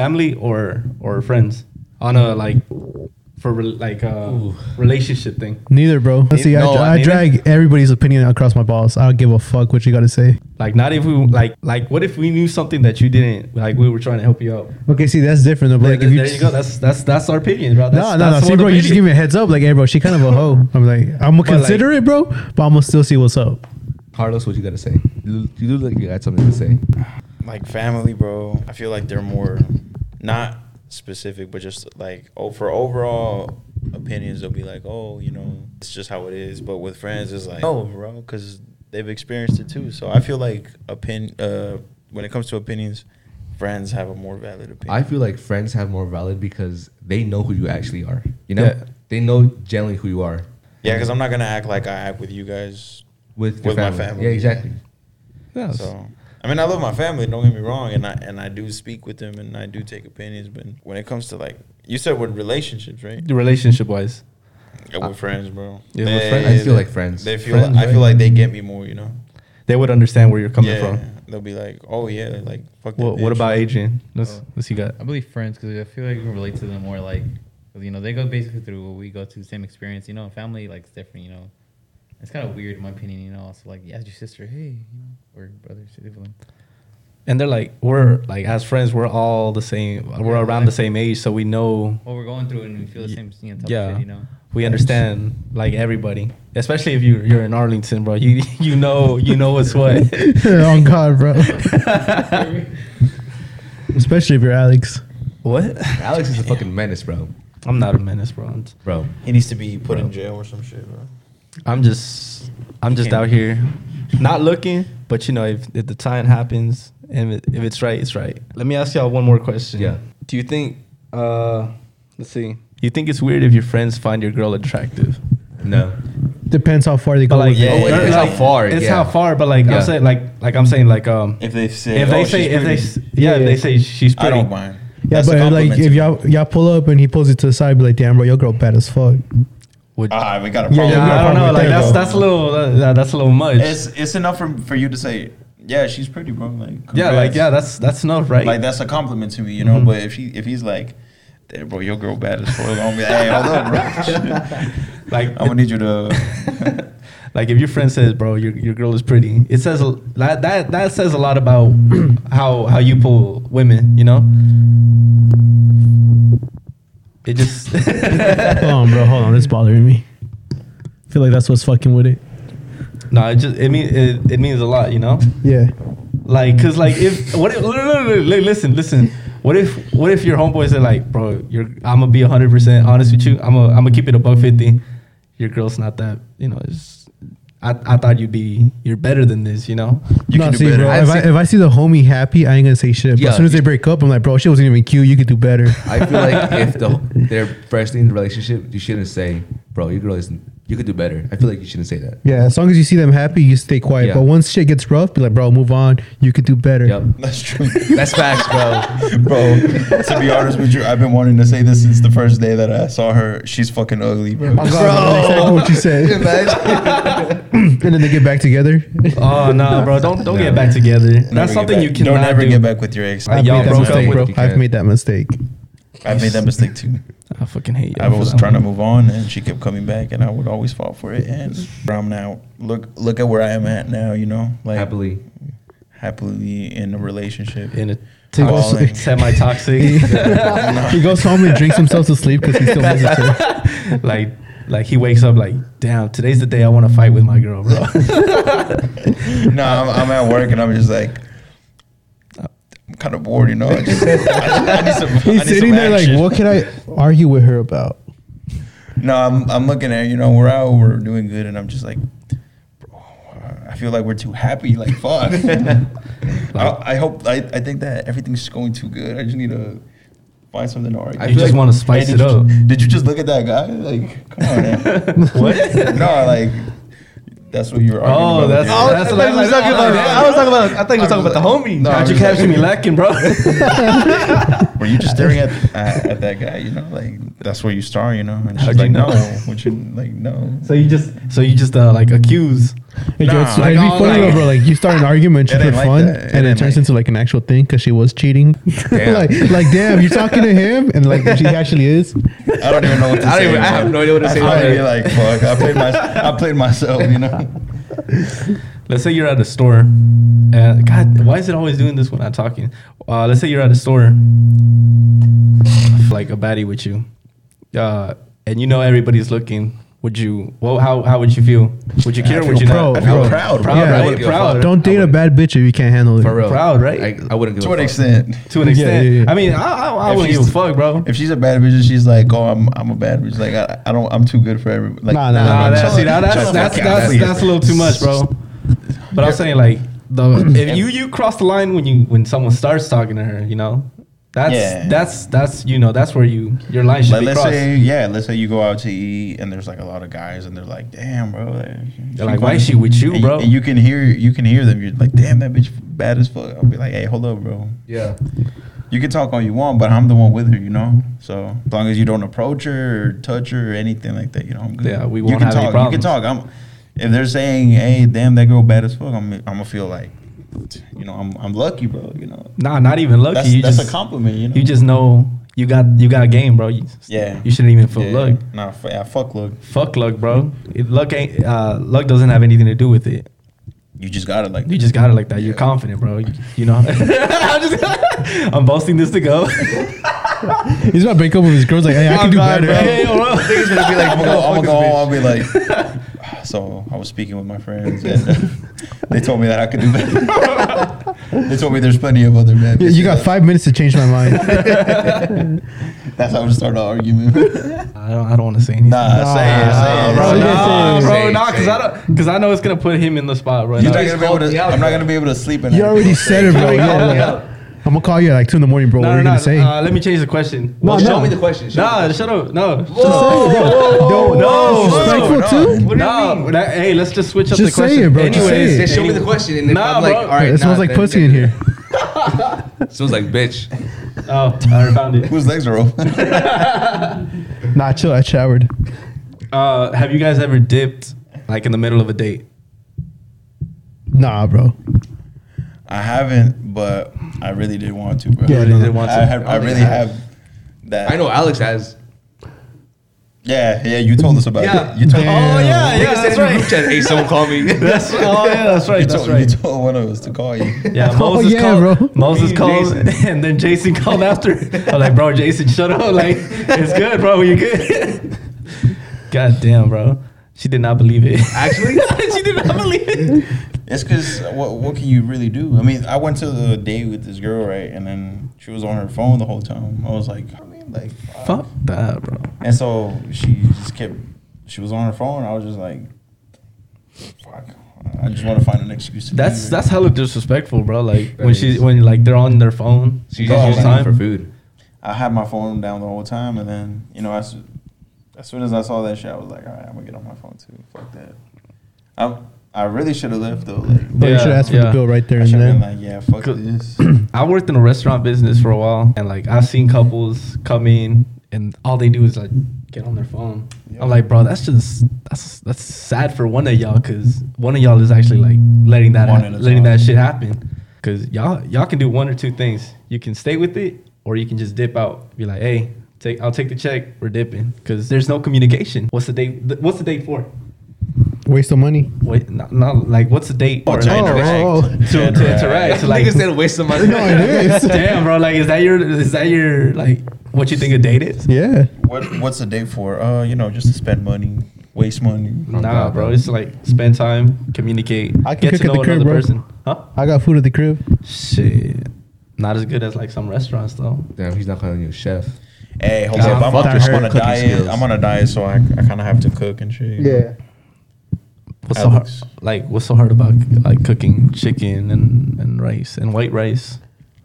family or or friends on a like for re- like uh, a relationship thing. Neither, bro. Let's see, No, I, I drag everybody's opinion across my balls. I don't give a fuck what you got to say. Like not if we like like what if we knew something that you didn't like we were trying to help you out. Okay, see, that's different though. But There, like, if you, there you go. That's that's that's our opinion, bro. no, That's, no, no. that's See, one bro, you just give me a heads up. Like, hey, bro, she kind of a hoe. I'm like, I'm gonna But, like- consider it, bro, but I'm gonna still see what's up. Carlos, what you got to say? You, you look like you got something to say. like family, bro. I feel like they're more not specific, but just like oh, for overall opinions, they'll be like, oh, you know, it's just how it is. But with friends, it's like, oh, bro, because they've experienced it too. So I feel like opinion uh, when it comes to opinions, friends have a more valid opinion. I feel like friends have more valid because they know who you actually are. You know, Yeah. they know generally who you are yeah, because I'm not gonna act like I act with you guys. with your With my family. family. Yeah, exactly. Yeah, So I mean, I love my family. Don't get me wrong, and I and I do speak with them, and I do take opinions. But when it comes to like you said with relationships, right? the relationship wise. Yeah, with friends, bro. Yeah, with friends. I feel like friends. They feel. Friends, I feel right? like they get me more. You know. They would understand where you're coming yeah. from. They'll be like, oh yeah, like fuck. that What, what bitch. about Adrian? What's, Oh. what's he got? I believe friends because I feel like you can relate to them more. Like, you know, they go basically through what we go through, the same experience. You know, family like it's different. You know, it's kind of weird in my opinion. You know, also like, yeah, your sister, hey, you know, or brother, sibling. And they're like, we're like as friends, we're all the same. We're Yeah, around the same age, so we know, What we're going through and we feel the same, you know, yeah. shit, you know. we understand like everybody. Especially if you you're in Arlington, bro. You you know you know what's what. oh God, bro. Especially if you're Alex. what? Alex is a fucking menace, bro. I'm not a menace, bro. Bro, He needs to be put Bro. in jail or some shit, bro. I'm just I'm just out here, not looking. But you know, if, if the time happens and if if it's right, it's right. Let me ask y'all one more question. Yeah. Do you think? uh Let's see. You think it's weird if your friends find your girl attractive? no. Depends how far they go. But like, with yeah, Oh, it yeah, depends yeah. how far. It's yeah. how far, but like Yeah. I'm saying, like like I'm saying, like um, If they say, if they oh, say if they pretty, s- yeah, if they say she's I pretty, don't mind. Yeah, That's a but like if y'all y'all pull up and he pulls it to the side, be like, damn, bro, your girl bad as fuck. Would Ah, we got a Yeah, problem. yeah, yeah, I don't know, like that, that's though. that's a little that, that's a little much. It's it's enough for for you to say, yeah, she's pretty, bro. Like, yeah, like yeah, that's that's enough, right? like that's a compliment to me, you know. Mhm. But if he if he's like, damn, bro, your girl bad as fuck, I'm be like, hey, hold up, bro. like I'm gonna need you to. like if your friend says, "Bro, your your girl is pretty," it says a, that that that says a lot about how how you pull women. You know, it just hold on, bro. Hold on. It's bothering me. I feel like that's what's fucking with it. no, it just it mean it, it means a lot. You know, Yeah. like because like if what if, listen listen. What if what if your homeboys are like, bro, you're I'm gonna be hundred percent honest with you. I'm gonna I'm gonna keep it above fifty. Your girl's not that, you know. It's, I I thought you'd be you're better than this, you know. You no, can do see, better. bro. I've If I, if I see the homie happy, I ain't gonna say shit. But Yeah, as soon as they break up, I'm like, bro, she wasn't even cute. You could do better. I feel like if the they're freshly in the relationship, you shouldn't say, "Bro, your girl isn't." You could do better. I feel like you shouldn't say that. Yeah, as long as you see them happy, you stay quiet. Yeah. But once shit gets rough, be like, bro, move on. You could do better. Yep, That's true, that's facts, bro. bro. To be honest with you, I've been wanting to say this since the first day that I saw her. She's fucking ugly, bro. Oh, God, that's exactly what you said. and then they get back together. Oh no, bro! Don't don't get back together. Never That's get something you can don't ever do. get back with your ex. I've y'all made that mistake, bro. I've can't. made that mistake. I've made that mistake too. I fucking hate you. I was trying to move on, and she kept coming back, and I would always fall for it. And where I'm now, look look at where I am at now. You know, like Happily, happily in a relationship. in a He semi-toxic. he goes home and drinks himself to sleep because he still misses her. like like he wakes up like, damn, today's the day I want to fight with my girl, bro. no, I'm, I'm at work, and I'm just like. I'm kind of bored, you know. I just, I, just, I need some. I He's need sitting some there like, what can I argue with her about? No, I'm I'm looking at you know we're out, we're doing good, and I'm just like, bro, I feel like we're too happy. Like fuck. I, I hope I, I think that everything's going too good. I just need to find something to argue. I you just like- want to spice Hey, it did up. You, did you just look at that guy? Like, come on, man. what? no, like that's what you were. arguing Oh, about that's with oh, that's what I was talking about. I was talking about. I think we were talking about the homie. No, How'd you catch like- me lacking, bro? Were you just staring at, at at that guy? You know, like that's where you star. You know, and she's How'd you like, know? no, what you like, no. so you just so you just uh, like accuse Hey, Nah, Joe, it's- like it'd be funny, like- though, bro. Like you start an argument It just for ain't like fun, that. It and it ain't turns like- into like an actual thing because she was cheating. Like, like, damn, you're talking to him, and like she actually is. I don't even know what to I don't say. even- I have no idea what to say I about feel it. like fuck. I played my, I played myself. You know. Let's say you're at a store. And God, why is it always doing this when I'm talking? Uh, let's say you're at a store, like a baddie with you, uh, and you know everybody's looking. Would you? Well, how how would you feel? Would you care? I Would you proud. not? I feel proud, proud, Yeah, right? wouldn't proud. Don't date a bad bitch if you can't handle it. For real. Proud, right? I, I wouldn't give To a an fuck. extent. To an extent. yeah, yeah. I mean, I, I, I wouldn't give a fuck, bro. If she's a bad bitch, and she's like, "Oh, I'm, I'm a bad bitch." Like, I, I don't, I'm too good for everybody. Like, Nah, nah, Nah, nah, that's, see, now that's chill that's that's, that's, a little too much, bro. But I'm saying like the if you you cross the line when you when someone starts talking to her, you know, that's Yeah. that's that's you know that's where you your line should Like, be let's crossed. say, yeah, let's say you go out to eat and there's like a lot of guys and they're like, "Damn, bro." Like, They're like, "Why is she with you, and bro?" And you can hear, you can hear them. You're like, "Damn, that bitch bad as fuck." I'll be like, "Hey, hold up, bro." Yeah. You can talk all you want, but I'm the one with her, you know. So as long as you don't approach her or touch her or anything like that, you know, I'm good. Yeah, we you won't can have any talk. You can talk. I'm if they're saying, "Hey, damn, that girl bad as fuck," I'm I'm gonna feel like, you know, I'm I'm lucky, bro. You know, Nah, not even lucky. that's you that's just a compliment. You know, you just know you got you got a game, bro. You, yeah. you shouldn't even feel yeah. luck. Nah, f- yeah, fuck luck. Fuck luck, bro. It, luck ain't uh, luck doesn't have anything to do with it. You just got it like You just got it like that. You're confident, bro. You, you know. I'm just I'm boasting this to go. He's about to break up with his girls. Like, hey, I can do God, better. bro. Hey, yo, bro. He's gonna be like, I'm gonna go, I'm gonna go home. I'll be like, so I was speaking with my friends, and uh, they told me that I could do better. they told me there's plenty of other men. You got five minutes to change my mind. That's how we start an argument. I don't I don't want to say anything. nah, say it, say Nah, it. bro, say you it. gotta Nah, say- bro, say- nah, because I don't, because I know it's gonna put him in the spot, bro. You're Nah. not gonna be able to. I'm not gonna be able to sleep at You already said it, bro. You Yeah, already yeah. called me I'm gonna call you at like two in the morning, bro. No, what are no, you no. gonna say? Uh, let me change the question. No, Show no. me the question. Show Nah, me shut up. No. no, no, disrespectful no. too. What do you No, mean? that- hey, let's just switch up Just the say question. it, bro. Just say it. Say, show me the question, and if Nah, I'm like, bro. all right, it smells nah, like then- pussy in here. It smells like bitch. Oh, I found it. Whose legs are open? Nah, chill. I showered. Uh, have you guys ever dipped like in the middle of a date? Nah, bro. I haven't, but I really did want to, bro. Yeah, really no. did want to. I, have, I I really think I have that. I know Alex has. Yeah, yeah. You told us about Yeah. it. You told. Damn. Oh yeah, Nigga yeah, that's in the group right. chat, hey, someone call me. That's oh yeah, that's right. You That's told, right. you told one of us to call you. Yeah, Oh, Moses yeah, called. bro. Moses Me and called, Jason. and then Jason called after. I'm like, bro, Jason, shut up. Like, it's good, bro. You good? God damn, bro. She did not believe it. Actually? she did not believe it. It's because what what can you really do? I mean, I went to the date with this girl, right, and then she was on her phone the whole time. I was like, I mean, like, fuck. Fuck that, bro. And so she just kept. She was on her phone. I was just like, fuck. I just want to find an excuse. To That's leave. that's hella disrespectful, bro. Like That when she when like they're on their phone. She's the just whole using it for food. I had my phone down the whole time, and then you know, as as soon as I saw that shit, I was like, all right, I'm gonna get on my phone too. Fuck that. I I really should have left though. Like, Bro, you Yeah, should ask for yeah. the bill right there I and should have been then. like, yeah, fuck Cool. this. I worked in a restaurant business for a while, and like I've seen couples come in, and all they do is like get on their phone. Yeah. I'm like, bro, that's just that's that's sad for one of y'all, cause one of y'all is actually like letting that One hap- at a letting time. that shit happen. Cause y'all y'all can do one or two things. You can stay with it, or you can just dip out. Be like, hey, take I'll take the check. We're dipping. Cause there's no communication. What's the date? th- What's the date for? Waste of money. Wait, not, not like what's the date? Oh, for? to Like, interact. oh, to, to interact. To, like, Nigga said waste of money. No, it is. Damn, bro. Like, is that your? Is that your like? What you think a date is? Yeah. What what's the date for? Uh, you know, just to spend money, waste money. Nah, God, bro. bro. It's like spend time, communicate, I can get cook to at the crib, another bro. person. Huh? I got food at the crib. Shit. Not as good as like some restaurants though. Damn, he's not calling you a chef. Hey, hold up, I'm, fuck I'm on a diet. skills. I'm on a diet, so I, I kind of have to cook and shit. Yeah. know? What's so hard? Like, what's so hard about like cooking chicken and, and rice and white rice?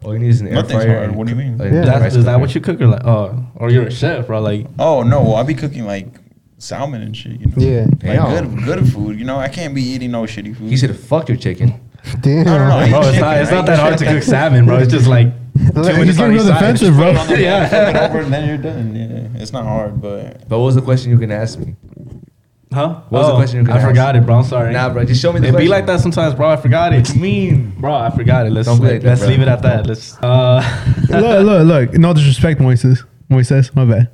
All you need is an air Nothing's fryer. hard. What do you mean? a Yeah. That's, rice is that what you cook or like? Oh, or you're a chef, bro? Like, Oh no, I be cooking like salmon and shit. You know? Yeah. Like good good food. You know, I can't be eating no shitty food. He said, "Fuck your chicken." Damn. I don't know. Bro, it's chicken, not. It's I not that hard to cook salmon, bro. It's just like two Like, minutes just on get real defensive, bro. Flip it Yeah. over and then you're done. Yeah, it's not hard, but But what was the question you can ask me? Huh? What was the question you were I gonna forgot it, bro. I'm sorry. Nah, bro, just show me the It be question. like that sometimes, bro. I forgot it. You mean, bro? I forgot it. Let's Don't be like that, let's bro. leave it at that. Let's. Uh, look, look, look. No disrespect, Moises. Moises, my bad.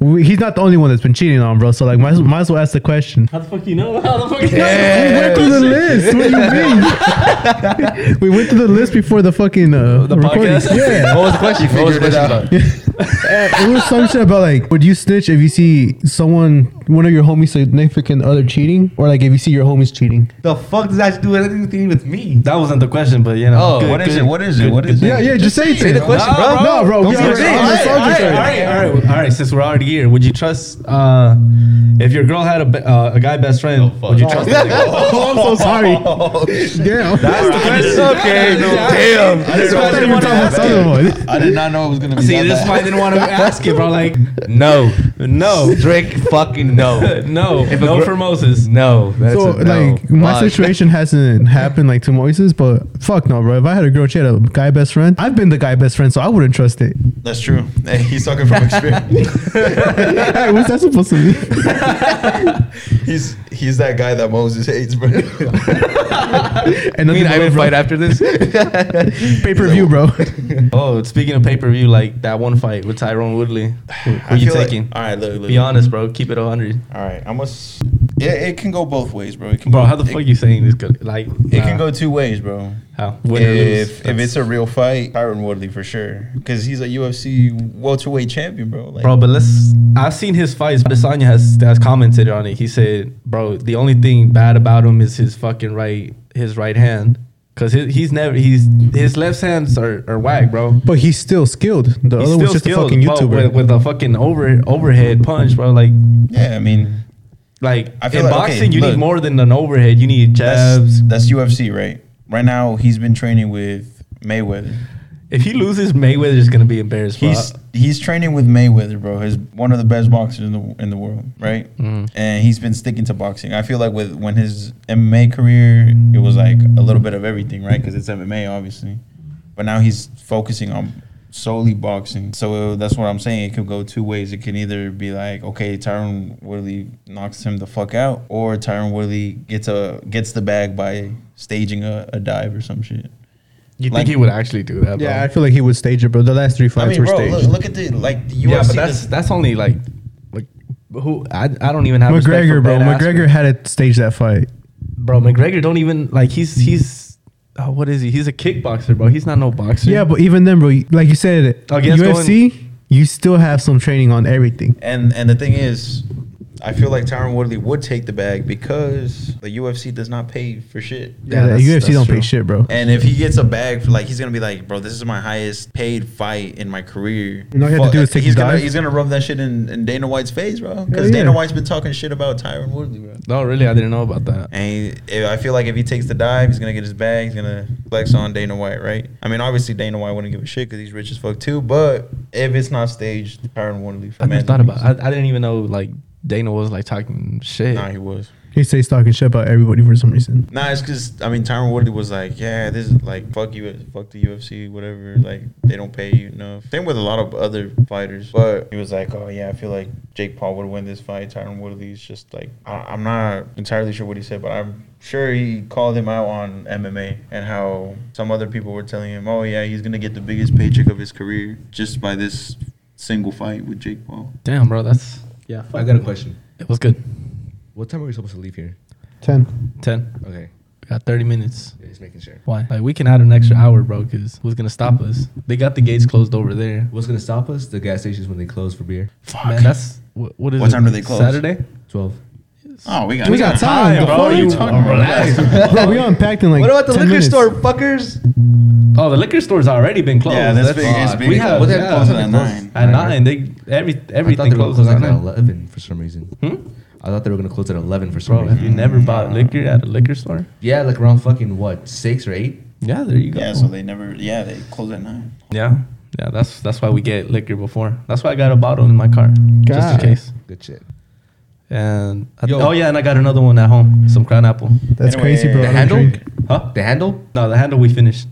We, he's not the only one that's been cheating on, bro. So like, might, as- might as well ask the question. how the fuck you know? How the fuck you know? We went through the list. What do you mean? we went through the list before the fucking uh, The recording. podcast? Yeah. What was the question? What was the question about? Uh, it was some shit about like, would you snitch if you see someone, one of your homies' significant other cheating, or like if you see your homies cheating? The fuck does that do anything with me? That wasn't the question, but you know. Oh, what is it? What is it? What is it? Yeah, yeah. Just say, Say the question, bro. No, bro. We Don't already say it. on the Alright, alright, already. alright, alright, alright, Since we're already here, would you trust uh, if your girl had a, uh, a guy best friend? fuck. would you trust that? Oh, I'm so sorry. Damn. That's the question. okay. Damn. I just I thought you were wanted to ask it. one. I did not know it was gonna be. See, this is why I didn't want to ask it, bro. Like, No. no, Drake fucking no. no, If a no gr- for Moses. No. That's So a no. like my Fuck. situation hasn't happened like to Moises, but fuck no, bro. If I had a girl, she had a guy best friend. I've been the guy best friend, so I wouldn't trust it. That's true. Hey, he's talking from experience. hey, what's that supposed to mean? he's he's that guy that Moses hates, bro. And I mean, I would fight after this. pay per view, bro. Oh, speaking of pay per view, like that one fight with Tyron Woodley, who, who you feel like- taking? all right, look, look. Be honest, bro. Keep it 100. All right, I must. Yeah, it can go both ways, bro. It can Bro, go, how the it, fuck you saying this? Like, It can go two ways, bro. Oh. How? Win. If if it's a real fight, Tyron Woodley for sure, because he's a UFC welterweight champion, bro. Like, Bro, but let's. I've seen his fights. Adesanya has has commented on it. He said, "Bro, the only thing bad about him is his fucking right, his right hand, because he, he's never he's his left hands are, are whack, bro. But he's still skilled. The He's other was just a fucking YouTuber. with, with a fucking over overhead punch, bro. Like yeah, I mean, like I feel in like- okay, boxing, you look. need more than an overhead. You need jabs. that's that's UFC, right? Right now, he's been training with Mayweather. If he loses, Mayweather is gonna be embarrassed. He's he's training with Mayweather, bro. He's one of the best boxers in the in the world, right? Mhm. And he's been sticking to boxing. I feel like with when his MMA career, it was like a little bit of everything, right? Because it's MMA, obviously. But now he's focusing on solely boxing. So that's what I'm saying. It could go two ways. It can either be like, okay, Tyron Woodley knocks him the fuck out, or Tyron Woodley gets a gets the bag by staging a, a dive or some shit. you think he would actually do that? Bro? yeah, I feel like he would stage it, bro. The last three fights I mean, were bro, staged. look, look at the like the UFC. yeah, but that's that's only like like who I, I don't even have respect McGregor, for bro. McGregor Askren. had to stage that fight. bro. McGregor don't even like he's he's oh, what is he? He's a kickboxer, bro. He's not no boxer. Yeah, but even then, bro, like you said, oh, Against UFC, you still have some training on everything. And and the thing is, I feel like Tyron Woodley would take the bag because the UFC does not pay for shit. Yeah, Yeah, that's- UFC that's don't true. pay shit, bro. And if he gets a bag, for like he's gonna be like, bro, this is my highest paid fight in my career. And all you have to Fuck- do is take he's the gonna dive. he's gonna rub that shit in, in Dana White's face, bro. Because Hell yeah. Dana White's been talking shit about Tyron Woodley, bro. No, really, I didn't know about that. And he, I feel like if he takes the dive, he's gonna get his bag. He's gonna flex on Dana White, right? I mean, obviously Dana White wouldn't give a shit because he's rich as fuck too. But if it's not staged, Tyron Woodley. I never thought about. I, I didn't even know like Dana was like talking shit. Nah, he was. He stays talking shit about everybody for some reason. Nah, it's because I mean Tyron Woodley was like, yeah, this is like fuck you, fuck the UFC, whatever. Like they don't pay you enough. Same with a lot of other fighters, but he was like, oh yeah, I feel like Jake Paul would win this fight. Tyron Woodley's just like, I, I'm not entirely sure what he said, but I'm sure he called him out on MMA and how some other people were telling him, oh yeah, he's gonna get the biggest paycheck of his career just by this single fight with Jake Paul. Damn, bro, that's yeah. I got a question. It was good. What time are we supposed to leave here? 10. Ten. Okay. We got thirty minutes. Yeah, just making sure. Why? Like we can add an extra hour, bro. Cause who's gonna stop us? They got the gates closed over there. What's gonna stop us? The gas stations when they close for beer. Fuck. Man, that's what, what is What it? time do they close? Saturday. Twelve. Oh, we got We got time, bro. bro. You You relax. bro, we unpacked in like what about the 10 liquor minutes. store, fuckers? Oh, the liquor store's already been closed. Yeah, that's That's big. It's fuck. big. We have what yeah, closing at nine? At nine, they every everything they closes closing at at nine. eleven for some reason. Hmm? I thought they were gonna close at eleven for some Bro, reason. have you never bought liquor at a liquor store? Yeah, like around fucking what six or eight. Yeah, there you go. Yeah, so they never. Yeah, they close at nine. Yeah, yeah. That's that's why we get liquor before. That's why I got a bottle in my car just in case. Good shit. And I- Yo. oh yeah, and I got another one at home, some crown apple. That's Anyway, crazy, bro. The handle? drink. Huh? The handle? No, the handle we finished.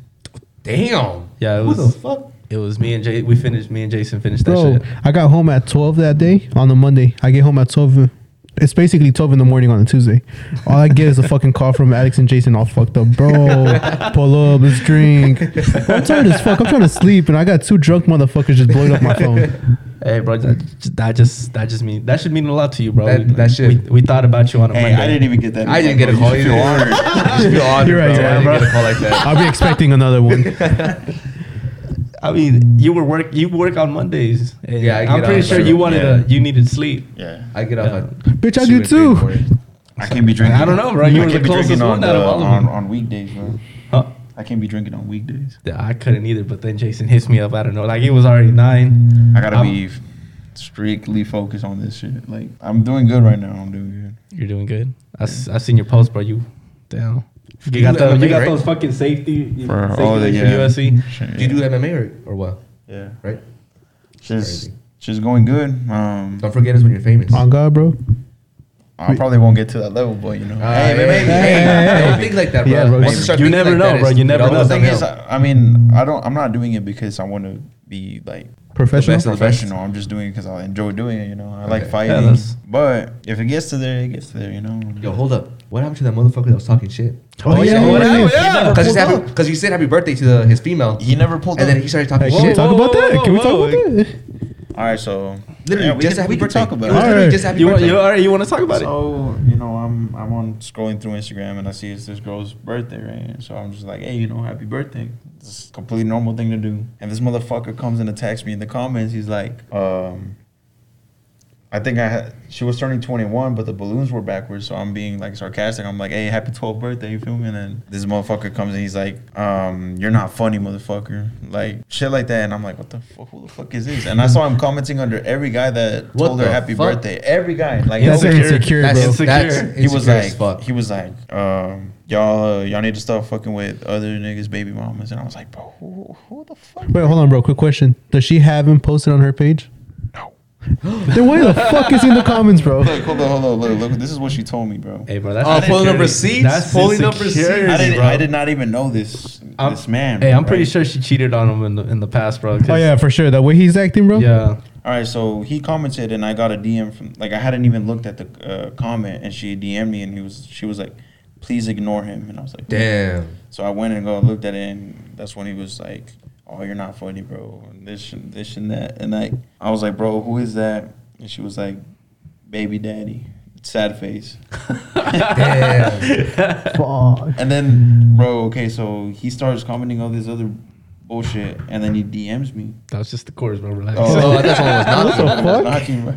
Damn. Yeah, it Who was. the fuck? It was me and Jay. We finished. Me and Jason finished that Bro, shit. I got home at 12 that day on the Monday. I get home at 12. it's basically 12 in the morning on a Tuesday. All I get is a fucking call from Alex and Jason all fucked up. Bro, pull up, let's drink. Bro, I'm tired as fuck. I'm trying to sleep and I got two drunk motherfuckers just blowing up my phone. Hey, bro, that, that just that just mean that should mean a lot to you, bro. That- We- that should- We, we thought about you on a Hey, Monday. I didn't even get that. I didn't get a call. You feel honored. You feel honored, You're right, bro. yeah, I didn't bro. get a call like that. I'll be expecting another one. I mean, you were work you work on Mondays. and Yeah, I I'm pretty off sure at- you wanted yeah. to you needed sleep. Yeah. I get off Yeah. at Bitch, I do and three in too. I can't be drinking. I don't know, bro. You I were can't the be drinking closest on, one out of all of on, them. on weekdays, bro. Huh? I can't be drinking on weekdays. Yeah, I couldn't either, but then Jason hits me up. I don't know. Like it was already nine. I gotta I'm- be strictly focused on this shit. Like I'm doing good right now. I'm doing good. You're doing good. I, s- I seen your post, bro. You down. You You got do the, you got right? those fucking safety For safety all the- yeah. USC. Shit, Do you do MMA or, or what? Yeah. Right? Just Crazy. just going good. Um, Don't forget us when you're famous. On God, bro. I probably won't get to that level, but you know. Uh, hey, hey, maybe. hey, hey, hey, don't think like that, bro. Yeah, bro. Once start You never like know, that, bro. You never know. goes The thing is. I I mean, I don't. I'm not doing it because I want to be like Professional. best of the best. professional. I'm just doing it because I enjoy doing it. You know, I like fighting. Yeah, but if it gets to there, it gets to there. You know. Yo, hold up. What happened to that motherfucker that was talking shit? Oh, yeah, what what happened? Yeah. Because happy, cause he said happy birthday to the, his female, He never pulled and up. then he started talking Hey, can shit. we talk about that? Can we talk about that? All right, so Literally, yeah, we just can, happy we can birthday. talk about It it. literally Alright. just happy You, want- birthday. you, all right, you want to talk about it? So you know, I'm I'm on scrolling through Instagram and I see it's this girl's birthday, right? So I'm just like, hey, you know, happy birthday. It's a completely normal thing to do. And this motherfucker comes and attacks me in the comments. He's like, um, I think I had she was turning 21, but the balloons were backwards. So I'm being like sarcastic. I'm like, hey, happy 12th birthday, you feel me? And then this motherfucker comes and he's like, um, you're not funny, motherfucker. Like shit like that. And I'm like, what the fuck? Who the fuck is this? And I saw him commenting under every guy that What told her happy fuck? birthday. Every guy, like That's nobody- insecure, That's, bro. Insecure. that's he was like, fuck. he was like, um, y'all, uh, y'all need to stop fucking with other niggas' baby mamas. And I was like, bro, who, who the fuck? Wait, hold on, bro. Quick question. Does she have him posted on her page? No. Then why the fuck is he in the comments, bro? Look, hold on, hold on, look, look. This is what she told me, bro. Hey, bro, that's Oh, pulling up receipts? That's Pulling up receipts. I didn't, bro. I did not even know this, I'm- this man. Hey, I'm pretty right? sure she cheated on him in the in the past, bro. 'cause- Oh yeah, for sure. The way he's acting, bro. Yeah. All right, so he commented, and I got a DM from like I hadn't even looked at the uh, comment, and she DM'd me, and he was she was like, "Please ignore him," and I was like, Damn. So I went and go looked at it, and that's when he was like, "Oh, you're not funny, bro. And this and this and that." And I, I was like, "Bro, who is that?" And she was like, "Baby daddy." Sad face. Damn. Fuck. And then, bro, okay, so he starts commenting all this other bullshit, and then he DMs me. That was just the chorus, bro. Relax. Oh, oh that's what it was not. What the I was fuck? knocking, bro.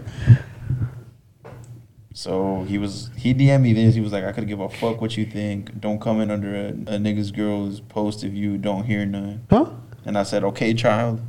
So he was he DM'd me this. He was like, I could give a fuck what you think. Don't comment under a, a nigga's girl's post if you don't hear none. Huh? And I said, okay, child,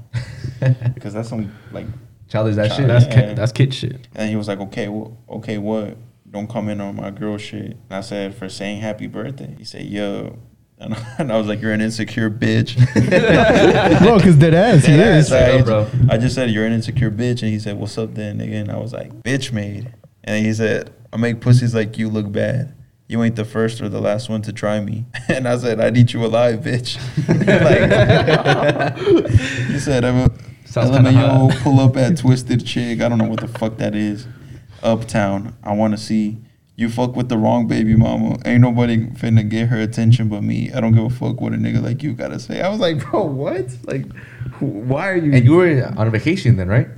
because that's some like. Child is that Child. shit. that's Yeah. kid, that's kid shit. And he was like, okay, well, okay, what? Don't come in on my girl shit. And I said, for saying happy birthday. He said, yo. And I, and I was like, you're an insecure bitch. bro, because dead ass, he is. bro. I just said you're an insecure bitch, and he said, "What's up, then?" Nigga, and I was like, "Bitch made," and he said, "I make pussies like you look bad. You ain't the first or the last one to try me." And I said, "I'd eat you alive, bitch." like, he said, "I'm a LMAO, pull up at Twisted Chick. I don't know what the fuck that is. Uptown. I want to see." You fuck with the wrong baby mama. Ain't nobody finna get her attention but me. I don't give a fuck what a nigga like you gotta say. I was like, bro, what? Like, why are you? And you were on vacation then, right?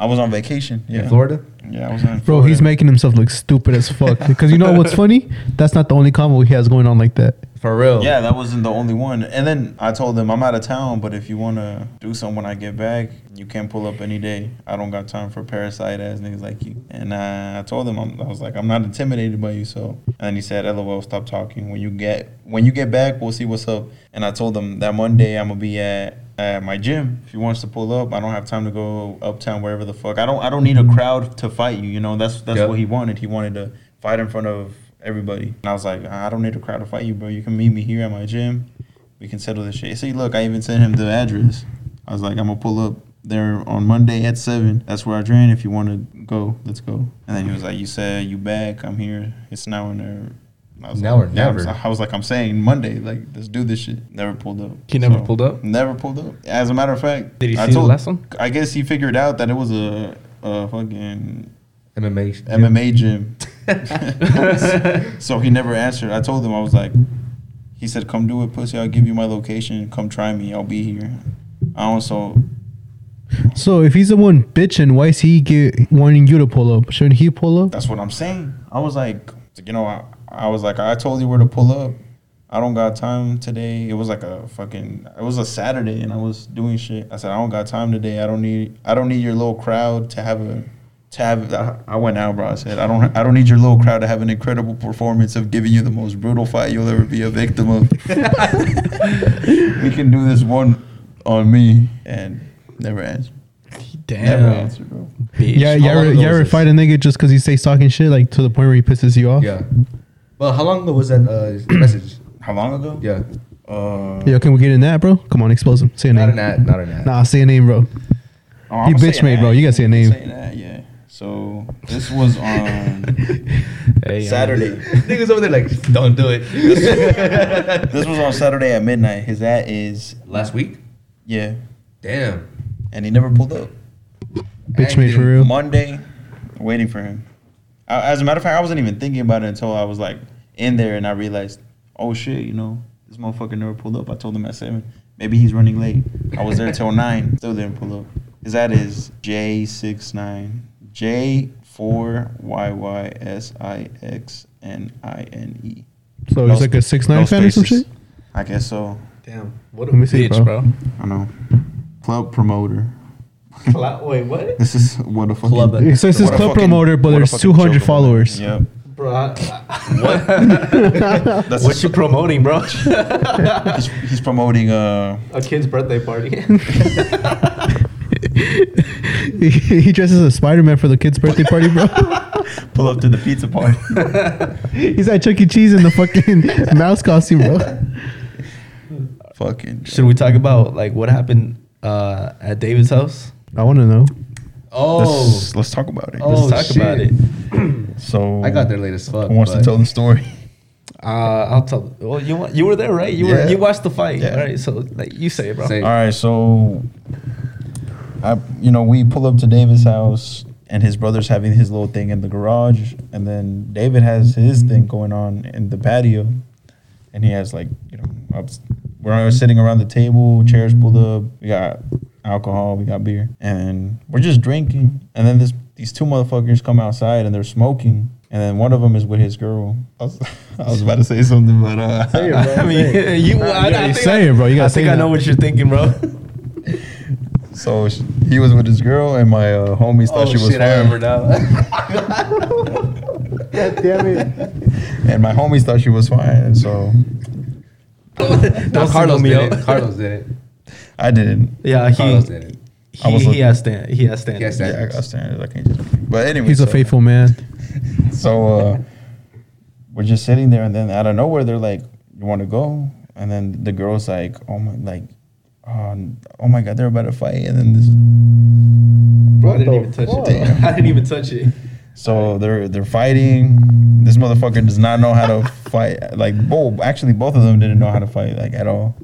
I was on vacation. Yeah. In Florida? Yeah, I was on. Bro, he's making himself look stupid as fuck. Because you know what's funny? That's not the only combo he has going on like that. For real. Yeah, that wasn't the only one. And then I told them I'm out of town, but if you want to do something when I get back, you can pull up any day. I don't got time for parasite ass niggas like you. And uh, I told him I'm, I was like I'm not intimidated by you. So and he said, "LOL, stop talking. When you get when you get back, we'll see what's up." And I told him that Monday I'm gonna be at. At my gym, if he wants to pull up, I don't have time to go uptown wherever the fuck. I don't. I don't need a crowd to fight you. You know, that's that's Yep. what he wanted. He wanted to fight in front of everybody. And I was like, I don't need a crowd to fight you, bro. You can meet me here at my gym. We can settle this shit. See, look, I even sent him the address. I was like, I'm gonna pull up there on Monday at seven. That's where I train. If you want to go, let's go. And then he was like, You said you back. I'm here. It's now or never. I was Now like, or yeah, I was- never. I was like, I'm saying Monday. Like, let's do this shit. Never pulled up. He never pulled up? Never pulled up. As a matter of fact, Did he I see the last one? I guess he figured out that it was a, a fucking MMA. MMA gym. so he never answered. I told him I was like, he said, "Come do it, pussy. I'll give you my location. Come try me. I'll be here." I also So if he's the one bitching, why is he get, wanting you to pull up? Shouldn't he pull up? That's what I'm saying. I was like, you know, I, I was like, I told you where to pull up. I don't got time today. It was like a fucking. It was a Saturday, and I was doing shit. I said, I don't got time today. I don't need. I don't need your little crowd to have a. To have, I- I went out, bro. I said, I don't. I don't need your little crowd to have an incredible performance of giving you the most brutal fight you'll ever be a victim of. we can do this one on me, and never answer. Damn. Never answer, bro. Bitch. Yeah, you How long ever, you ever fight a nigga just because he stays talking shit, like to the point where he pisses you off? Yeah. Well, how long ago was that uh, message? How long ago? Yeah. Uh, Yo, can we get in that, bro? Come on, expose him. Say a Not name. an ad. Not an ad. Nah, say a name, bro. Oh, He bitch made, that. bro. You gotta say a I'm name. saying that, yeah. So this was on Hey, Saturday. Niggas over there like, don't do it. this was on Saturday at midnight. His ad is Last week? yeah, Damn. and he never pulled up. Bitch made for real. Monday, waiting for him. I, as a matter of fact, I wasn't even thinking about it until I was like in there and I realized, oh shit, you know, this motherfucker never pulled up. I told him at seven. Maybe he's running late. I was there till nine, still didn't pull up. His ad is J six nine J four Y Y S I X N I N E. So No he's like a six nine no fan or some shit. I guess so. Damn. What a Let me see, bitch, bro. bro. I know. Club promoter. Wait, what? This is what a fucking Club- It says what club fucking- promoter, but there's 200 followers. it. Yep. Bro, I, That's what you promoting, bro? he's, he's promoting uh a kid's birthday party. He, he dresses as Spider Man for the kid's birthday party, bro. pull up to the pizza party. he's at Chuck E. Cheese in the fucking mouse costume, bro. fucking Should we talk about like what happened uh, at David's house? I want to know. Oh. let's, let's talk about it. Oh, Let's talk shit. about it. So I got there late as fuck. Who wants to tell the story? Uh, I'll tell. Well, you wa- you were there, right? You Yeah. were you watched the fight, Yeah. right? So like you say, it, bro. Say it. All right, so I you know we pull up to David's house and his brother's having his little thing in the garage, and then David has his thing going on in the patio, and he has like you know up, we're sitting around the table, chairs pulled up, we got alcohol, we got beer, and we're just drinking, and then this these two motherfuckers come outside and they're smoking. And then one of them is with his girl. I was, I was about to say something, but uh, I mean, you. I, I you think say I, it, bro. You gotta think say I know what you're thinking, bro. So sh- he was with his girl, and my uh, homies thought she was fine. now. damn it. And my homies thought she was fine, so no, Carlos single me did it. Carlos did it. I didn't. Yeah, he Carlos did it. I he, was he has stand. He has stand. He has Yeah, I standards. got standards. I can't just. But anyway, He's a faithful man. So uh, we're just sitting there, and then out of nowhere, they're like, "You want to go?" And then the girl's like, "Oh my, like, oh, oh my God, they're about to fight." And then this, Bro, I didn't even touch it. Damn. I didn't even touch it. so they're they're fighting. This motherfucker does not know how to fight. Like, both actually, both of them didn't know how to fight like at all.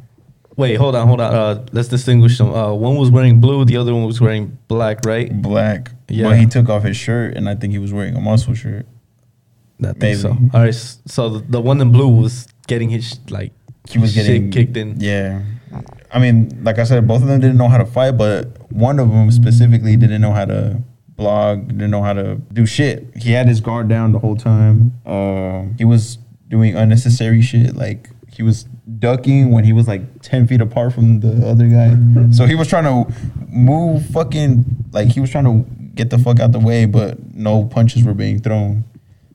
Wait, hold on, hold on. Uh, let's distinguish them. Uh, one was wearing blue, the other one was wearing black, right? Black, Yeah. But he took off his shirt, and I think he was wearing a muscle shirt. I think Maybe. so. All right, so the, the one in blue was getting his like he was shit getting kicked in. Yeah. I mean, like I said, both of them didn't know how to fight, but one of them specifically didn't know how to blog, didn't know how to do shit. He had his guard down the whole time. Um, he was doing unnecessary shit. Like he was ducking when he was like 10 feet apart from the other guy. So he was trying to move fucking, like he was trying to get the fuck out the way, but no punches were being thrown.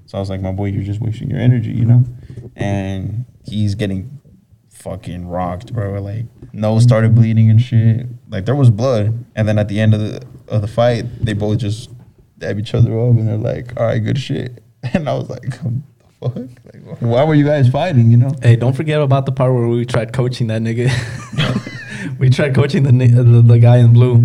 So I was like, my boy, you're just wasting your energy, you know? And he's getting fucking rocked, bro. Like nose started bleeding and shit. Like there was blood. And then at the end of the of the fight, they both just dab each other up and they're like, all right, good shit. And I was like, fuck? Like, why were you guys fighting, you know? Hey, don't forget about the part where we tried coaching that nigga. we tried coaching the, the the guy in blue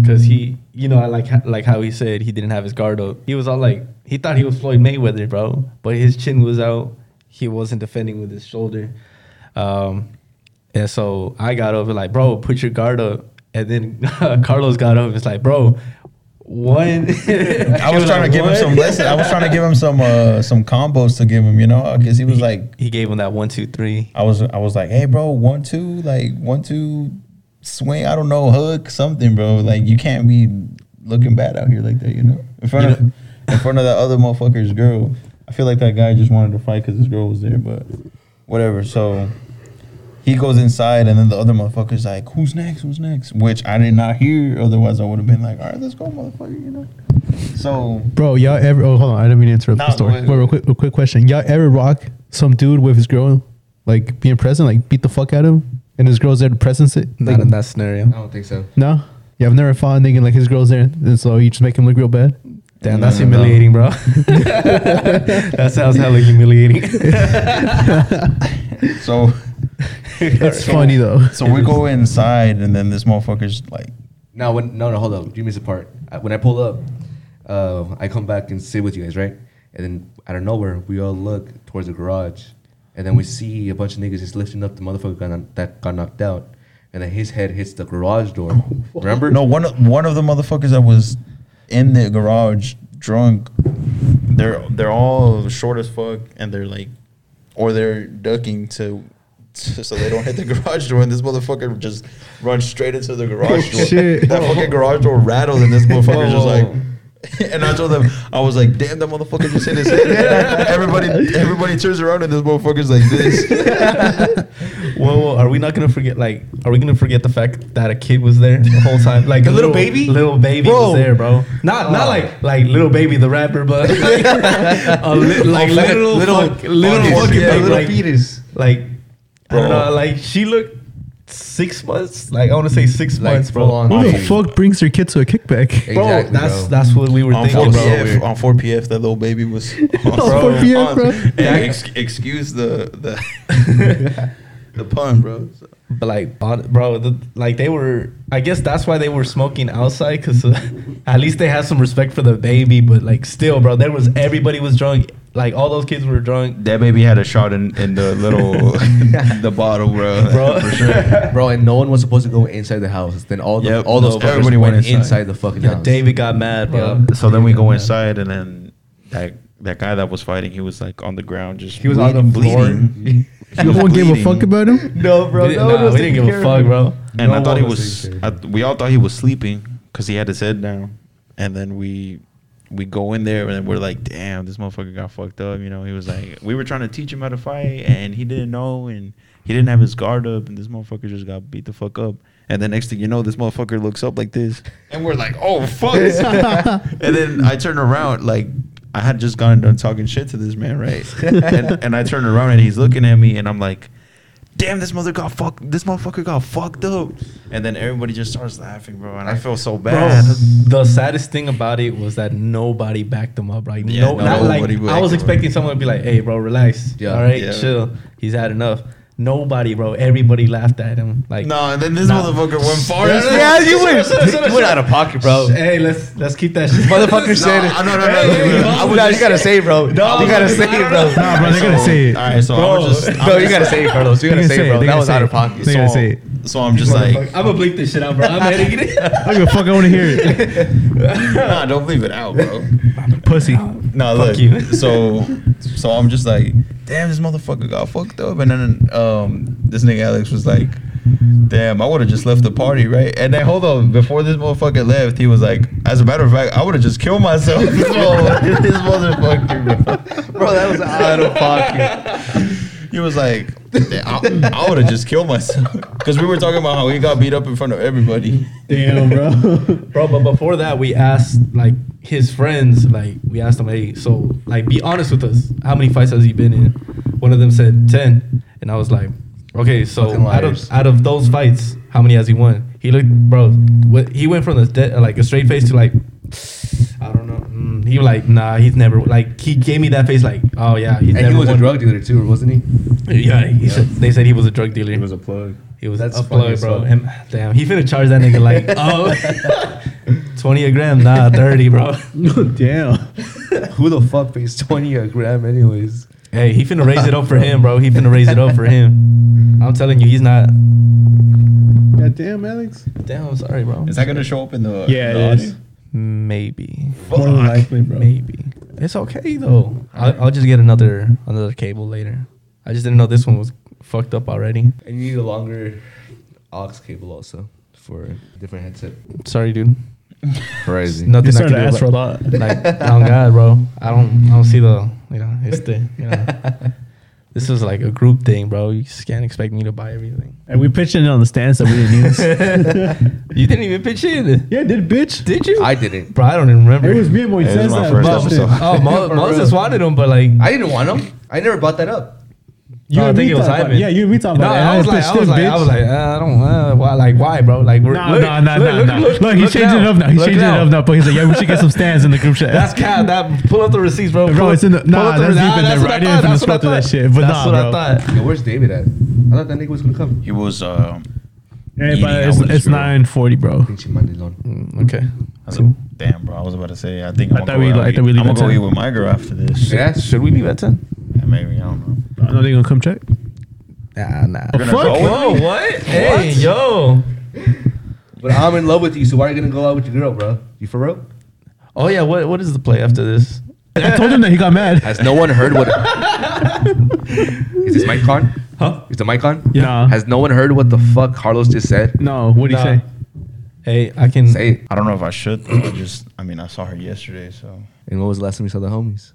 because he, you know, I like like how he said he didn't have his guard up. He was all like, he thought he was Floyd Mayweather, bro, but his chin was out. He wasn't defending with his shoulder, um, and so I got over like, bro, put your guard up. And then Carlos got up. and It's like, bro, one. I was trying to give him some lessons. I was trying to give him some uh, some combos to give him, you know, because he was like, He gave him that one, two, three. I was I was like, hey, bro, one two, like one two, swing. I don't know, hook something, bro. Like you can't be looking bad out here like that, you know, in front You of in front of that other motherfucker's girl. I feel like that guy just wanted to fight because his girl was there, but whatever. So he goes inside, and then the other motherfucker's like, "Who's next? Who's next?" Which I did not hear. Otherwise, I would have been like, "All right, let's go, motherfucker," you know. So Bro, y'all ever? Oh, hold on. I didn't mean to interrupt No, the story. go ahead. Wait, real quick, real quick question. Y'all ever rock some dude with his girl, like being present, like beat the fuck out of him, and his girl's there to presence it? Not Like, in that scenario. I don't think so. no. Yeah, I've never fought a nigga like his girl's there, and so you just make him look real bad. Damn, No, that's no, no. humiliating, bro. that sounds hella humiliating. so It's funny though. so we go inside, and then this motherfucker's like, No, when no no hold up, you missed a part. I, when I pull up, uh, I come back and sit with you guys, right? And then out of nowhere, we all look towards the garage, and then we see a bunch of niggas just lifting up the motherfucker got that got knocked out, and then his head hits the garage door. Remember? No, one of, one of the motherfuckers that was in the garage drunk. They're they're all short as fuck, and they're like, or they're ducking to, so they don't hit the garage door. And this motherfucker just runs straight into the garage door. Shit. That fucking garage door rattled, and this motherfucker just like. Whoa. And I told them, I was like, "Damn, that motherfucker just hit his head." everybody, everybody turns around, and this motherfucker's like this. Whoa, whoa, are we not gonna forget? Like, are we gonna forget the fact that a kid was there the whole time? Like A little baby? little baby Bro. was there, bro. Not not Oh. like like little baby the rapper, but like, a li- like oh, Like little little- fuck, little Oh, fucking yeah, baby, little like, fetus. like I don't know, like she looked six months. Like I want to say six Like, months, bro. full on. Who the fuck brings their kid to a kickback? Bro, Exactly, that's bro. that's what we were on thinking, four bro. so PF, weird. on four PF, that little baby was. On, Bro. 4PF, bro. Hey, ex- excuse the the the pun, bro. So- But like, on, bro, the, like they were. I guess that's why they were smoking outside, cause uh, at least they had some respect for the baby. But like, still, bro, there was everybody was drunk. Like all those kids were drunk. That baby had a shot in, in the little the bottle, bro. Bro. for sure. Bro, and no one was supposed to go inside the house. Then all the, Yep, all those no, fuckers everybody went went inside. inside. the fucking Yeah, house. David got mad, bro. Yeah. So then we go got mad. inside, and then that that guy that was fighting, he was like on the ground, just He was on the bleeding. floor. He No was one gave a fuck about him. No, bro. we didn't, nah, we didn't give a fuck, bro. And I thought he was was. I, we all thought he was sleeping because he had his head down. And then we we go in there and we're like, damn, this motherfucker got fucked up. You know, he was like, we were trying to teach him how to fight, and he didn't know, and he didn't have his guard up, and this motherfucker just got beat the fuck up. And then next thing you know, this motherfucker looks up like this, and we're like, oh fuck. and then I turn around, like I had just gotten done talking shit to this man, right? and, and I turn around and he's looking at me, and I'm like damn, this mother got fuck, this motherfucker got fucked up. And then everybody just starts laughing, bro. And I feel so bad. Bro, the saddest thing about it was that nobody backed him up. Like, Yeah, no, not like I was expecting someone to be like, "Hey, bro, relax. Yeah. All right, Yeah. chill. He's had enough." Nobody, bro. Everybody laughed at him. Like, no, and then this Nah. motherfucker went far. Yeah, as yeah, you went- You went out of pocket, bro. Hey, let's let's keep that shit. Motherfucker said it. No, no, no, no, Hey, no, no, no. I was No, you gotta say, it, bro. No, you gotta say, it, bro. know. Nah, bro, they're gonna say it. All right, so Bro. I'm just. I'm No, just you gotta say it, Carlos. You They're gotta gonna say it, bro. That was out of pocket. They're gonna say it. So I'm just like, I'm gonna bleep this shit out, bro. I'm editing it. I don't give a fuck. I want to hear it. nah, don't leave it out, bro. Pussy. No, Fuck look. you. So, so I'm just like, damn, this motherfucker got fucked up. And then um, this nigga Alex was like, damn, I would have just left the party, right? And then hold on, before this motherfucker left, he was like, as a matter of fact, I would have just killed myself. Bro, this motherfucker, bro. Bro, that was out of pocket. He was like, I, I would have just killed myself because we were talking about how he got beat up in front of everybody. Damn, bro. Bro, but before that, we asked like his friends, like we asked them, hey, so like be honest with us. How many fights has he been in? One of them said ten, and I was like, okay, so out of out of those fights, how many has he won? He looked, bro. What he went from the de- like a straight face to like, I don't know. Mm, he was like, nah, he's never like he gave me that face like, oh yeah, he's And never he was a drug dealer too, wasn't he? Yeah, he said they said he was a drug dealer. He was a plug. He was That's a funny plug, bro. fuck. And, damn, he finna charge that nigga like, oh, 20 a gram, nah, 30, bro. Damn. Who the fuck pays 20 a gram, anyways? Hey, he finna raise it up for him, bro. He finna raise it up for him. I'm telling you, he's not. God damn, Alex. Damn, I'm sorry, bro. Is that gonna show up in the? Yeah, the it audio? is. Maybe. More than likely, bro. Maybe. It's okay though. Oh, I'll, I'll just get another another cable later. I just didn't know this one was fucked up already. And you need a longer aux cable also for a different headset. Sorry, dude. Crazy. Nothing You're I starting can to do ask for a lot. like oh god bro i don't i don't see the you know it's the you know this is like a group thing bro you just can't expect me to buy everything And we pitched in on the stands that we didn't use. you didn't even pitch in yeah, did bitch? did you I didn't. bro i don't even remember It was me and Moises It was my that first pitched in. episode. oh Mo- moses wanted them but like I didn't want them. I never brought that up. You No, I think it was talked about- Ivan. Yeah, you and me talking no, about it. I was like, I was like, I was like, uh, I don't, uh, why, like, why, bro? Like, we're, No, look, no, no, look, no, look, no. Look, Look, he's look changing it up now. He's Look changing now. it up now. But he's like, yeah, we should get some stands in the group chat. That's cat. That pull up the receipts, bro. Bro, it's in the- nah, up that's deep in there, that's bro. I what didn't thought, even that's what scroll through I that thought. shit, but That's nah, what bro. I thought. Yo, where's David at? I thought that nigga was gonna come. He was uh Yeah, but it's, it's 940, bro. Mm, Okay. I damn bro, I was about to say I think I'm I gonna thought we- out I thought we leave. I'm at gonna go 10. eat with my girl after this. Yeah. Should we leave at 10? Yeah, maybe I don't know. I know they gonna come check. Nah, nah. You're gonna fuck? go Whoa, what? Hey, yo. But I'm in love with you, so why are you gonna go out with your girl, bro? You for real? Oh, yeah. What What is the play after this? I told him that he got mad. Has no one heard what? Is this mic on? Huh? Is the mic on? Yeah. Has no one heard what the fuck Carlos just said? No, what did he Nah. say? Hey, I can. Say it. I don't know if I should. Though. I just, I mean, I saw her yesterday, so And what was the last time you saw the homies?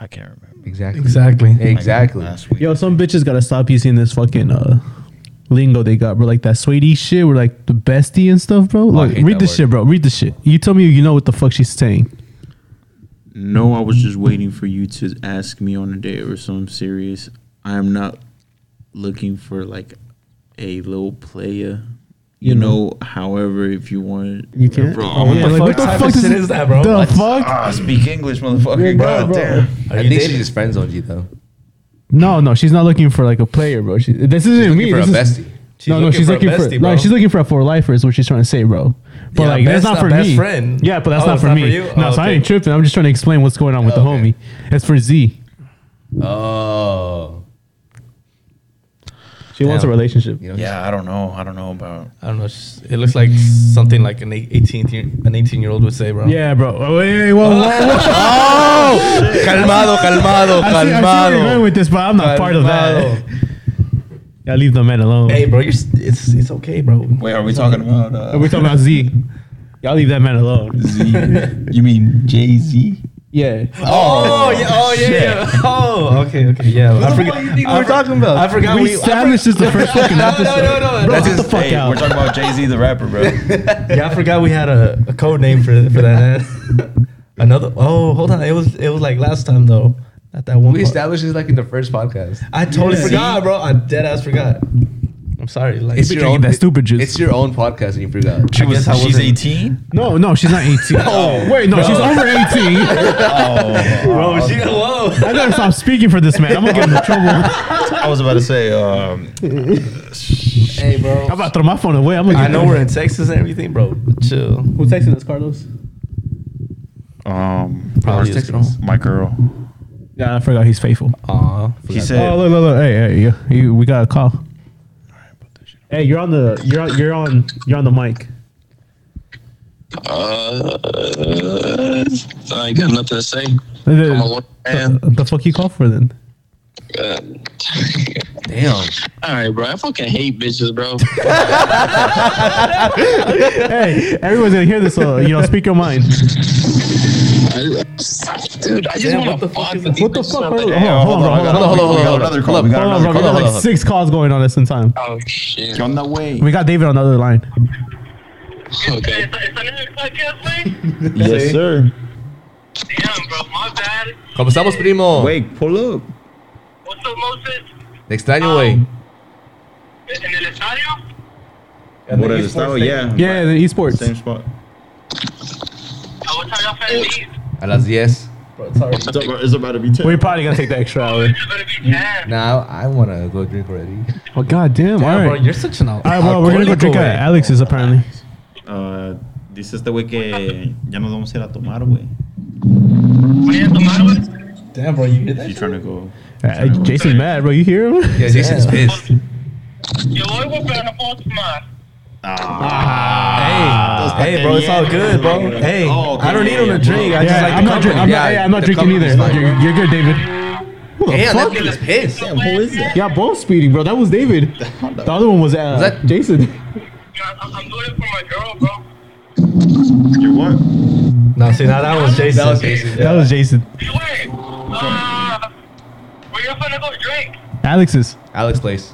Like, I can't remember. Exactly. Exactly. Like, Exactly. last week. Yo, some bitches gotta stop using this fucking uh lingo they got, bro. Like that sweetie shit, we're like the bestie and stuff, bro. Oh, I Look, hate read that this word. shit, bro. Read the shit. You tell me you know what the fuck she's saying. No, I was just waiting for you to ask me on a date or something serious. I am not looking for like a little player. You know, however, if you want, You can't? Bro, Oh, what Yeah, the like, fuck what the type fuck of does shit it- is that, bro? The What? fuck? Ah, speak English, motherfucker. Yeah, God bro. damn. I you think she just friend zoned you though. No, no, she's not looking for like a player, bro. She, this isn't She's me. looking for a this is- bestie. She's no, no, she's for looking for bestie, no, bro. she's looking for a for lifer is what she's trying to say, bro. But Yeah, like that's not for best me. friend. Yeah, but that's Oh, not for not me. for you? No, Oh, so I ain't tripping. I'm just trying to explain what's going on with the okay. homie. It's for Z. Oh. She wants a relationship. You know, Yeah, I don't know. I don't know about. I don't know. it's- It looks like something like an 18 year, an 18 year old would say, bro. Yeah, bro. Oh, wait, wait, whoa, whoa, whoa. Oh! calmado, calmado, I see, I see you're going with this, but I'm not part of that. Yeah, leave the man alone. Hey, bro, you're, it's it's okay, bro. Wait, are we talking about? Uh, We're talking about Z. Y'all leave that man alone. Z? you mean Jay Z? Yeah. Oh, oh, oh, yeah, oh yeah, yeah. Oh, okay, okay, yeah. I the forgot. fuck you think I we were for- talking about? I forgot We we. Established this the first fucking No, episode. no, no, no. Bro, That's get the fuck Hey, out. we're talking about Jay Z, the rapper, bro. Yeah, I forgot we had a, a code name for for that. Another. Oh, hold on. It was it was like last time though. At that one. We part. established this like in the first podcast. I totally Yeah. forgot, bro. I dead ass forgot. I'm sorry. Like, It's your drinking own that stupid juice. It's your own podcast and you forgot. She I was, guess I she's wasn't- 18. No, no, she's not 18. Oh, wait, no, she's over 18. Oh, bro, she whoa. I gotta stop speaking for this man. I'm gonna get into trouble. I was about to say, um, Hey, bro. I'm about to throw my phone away. I'm gonna I get know we're in Texas and everything, bro. But chill. Who's texting us, Carlos? um, Probably his girl. my girl. Yeah, I forgot he's faithful. Aw. He Oh, said, look, look, look. Hey, hey, you, you, we got a call. Hey, you're on the you're on you're on you're on the mic. Uh, I got nothing to say. The, I'm a man. the, the fuck you call for then? Uh, Damn. all right, bro. I fucking hate bitches, bro. hey, everyone's gonna hear this, so you know, speak your mind. Dude, I just Damn, want to fuck fuck is with What the fuck? Hold on, hold on, hold on, hold on, hold on, hold on, we got hold on. another call. We got another bro. We got like six calls going on at some time. Oh shit. ¿Qué onda, güey? We got David on the other line. Okay. Yes, sir. Damn, bro, my bad. ¿Cómo estamos, primo? Wait, pull up. What's up, Moses? Te extraño, güey. ¿En el estadio? What is it? Oh, yeah. Yeah, the esports. Same spot. What time y'all finna meet? A las 10. It's about, it's about to be 10. We're probably gonna take the extra hour. It's gonna be 10. Nah, I want to go drink already. Oh god damn! All Damn, bro, you're such an al- All right, well, we're gonna go drink at Alex's apparently. Uh, dice este güey que ya nos vamos a ir a tomar, güey. Vayan a tomar, güey. Damn, bro, you hear that? You trying to go? Uh, Jason's mad, bro. You hear him? Yeah, Jason's pissed. Yo, hoy, güey, pero no puedo tomar. Hey, hey, bro, it's all good, bro. Hey, Oh, okay, I don't need him to drink. I Yeah, just like I'm the not. Drink, company. I'm Yeah, not. Hey, I'm not the drinking either. fine. You're, you're good, David. Who the Damn, fuck? that nigga's pissed. Damn, who is that? Yeah, both speeding, bro. That was David. The other one was, uh, that- Jason. Yeah, I'm, I'm doing it for my girl, bro. Your what? No, see, now that was Jason. That was Jason. That was Jason. Hey, wait. Uh, where you finna go drink? Alex's. Alex place.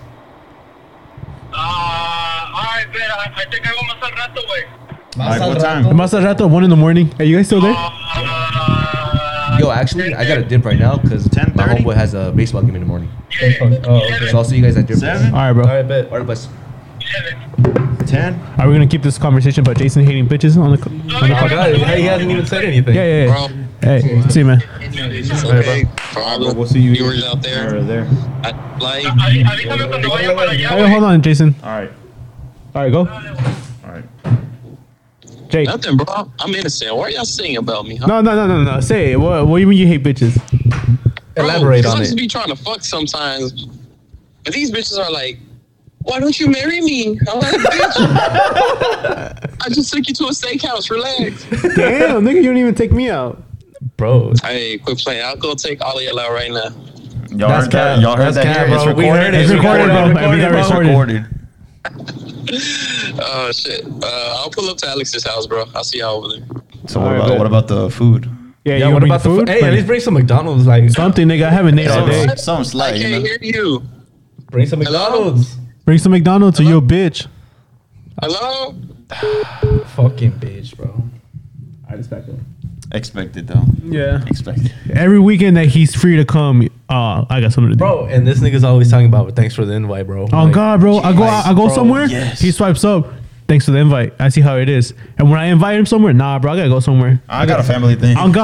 Uh, alright, bet. I, I think I want my son right away. Like what The time? Maserati, one in the morning. Are you guys still there? Uh, Yo, actually, I got a dip right now because my 10:30? homeboy has a baseball game in the morning. yeah. Oh, okay. So I'll see you guys at dip. Seven? All right, bro. All right, bet. Alright, bus. Ten? Are we gonna keep this conversation about Jason hating bitches on the? co- On the Oh, podcast? God, he hasn't even said anything. Yeah, yeah, Bro, yeah. Hey, see you, man. okay. For all We'll see you viewers out there, Or there. I, like, Ahí- Avísame cuando vaya para allá, Hey, hold on, Jason. All right. All right, go. All right. Jake. nothing, bro. I'm innocent. What are y'all saying about me? Huh? No, no, no, no, no. Say it. What? What do you mean you hate bitches? Bro, Elaborate 'cause on I just it. be trying to fuck sometimes. But these bitches are like, why don't you marry me? I'm like, bitch. I just took you to a steakhouse. Relax. Damn, nigga, you don't even take me out. Bro, Hey, quit playing. I'll go take all of y'all out right now. Y'all That's heard that? cap. Y'all heard That's that cap, here? It's bro. We recorded. heard it. It's recorded, bro. Recorded, We got recorded. recorded. Oh shit. Uh, I'll pull up to Alex's house, bro. I'll see y'all over there. So what Alright, about what about the food? Yeah, yeah, what about the food? Hey, at least bring some McDonald's. Like, something, nigga. I haven't ate all day. Some, some I slight, you can't know. hear you. bring some Hello? McDonald's. Bring some McDonald's or you a bitch. Hello? Fucking bitch, bro. I respect him. Expected though. Yeah. Expected. Every weekend that he's free to come, uh, I got something to do. Bro, and this nigga's always talking about thanks for the invite, bro. Oh Like, God, bro! I go out, I go bro, somewhere. yes. He swipes up. Thanks for the invite. I see how it is. And when I invite him somewhere, nah, bro, I gotta go somewhere. I got a family thing. On God,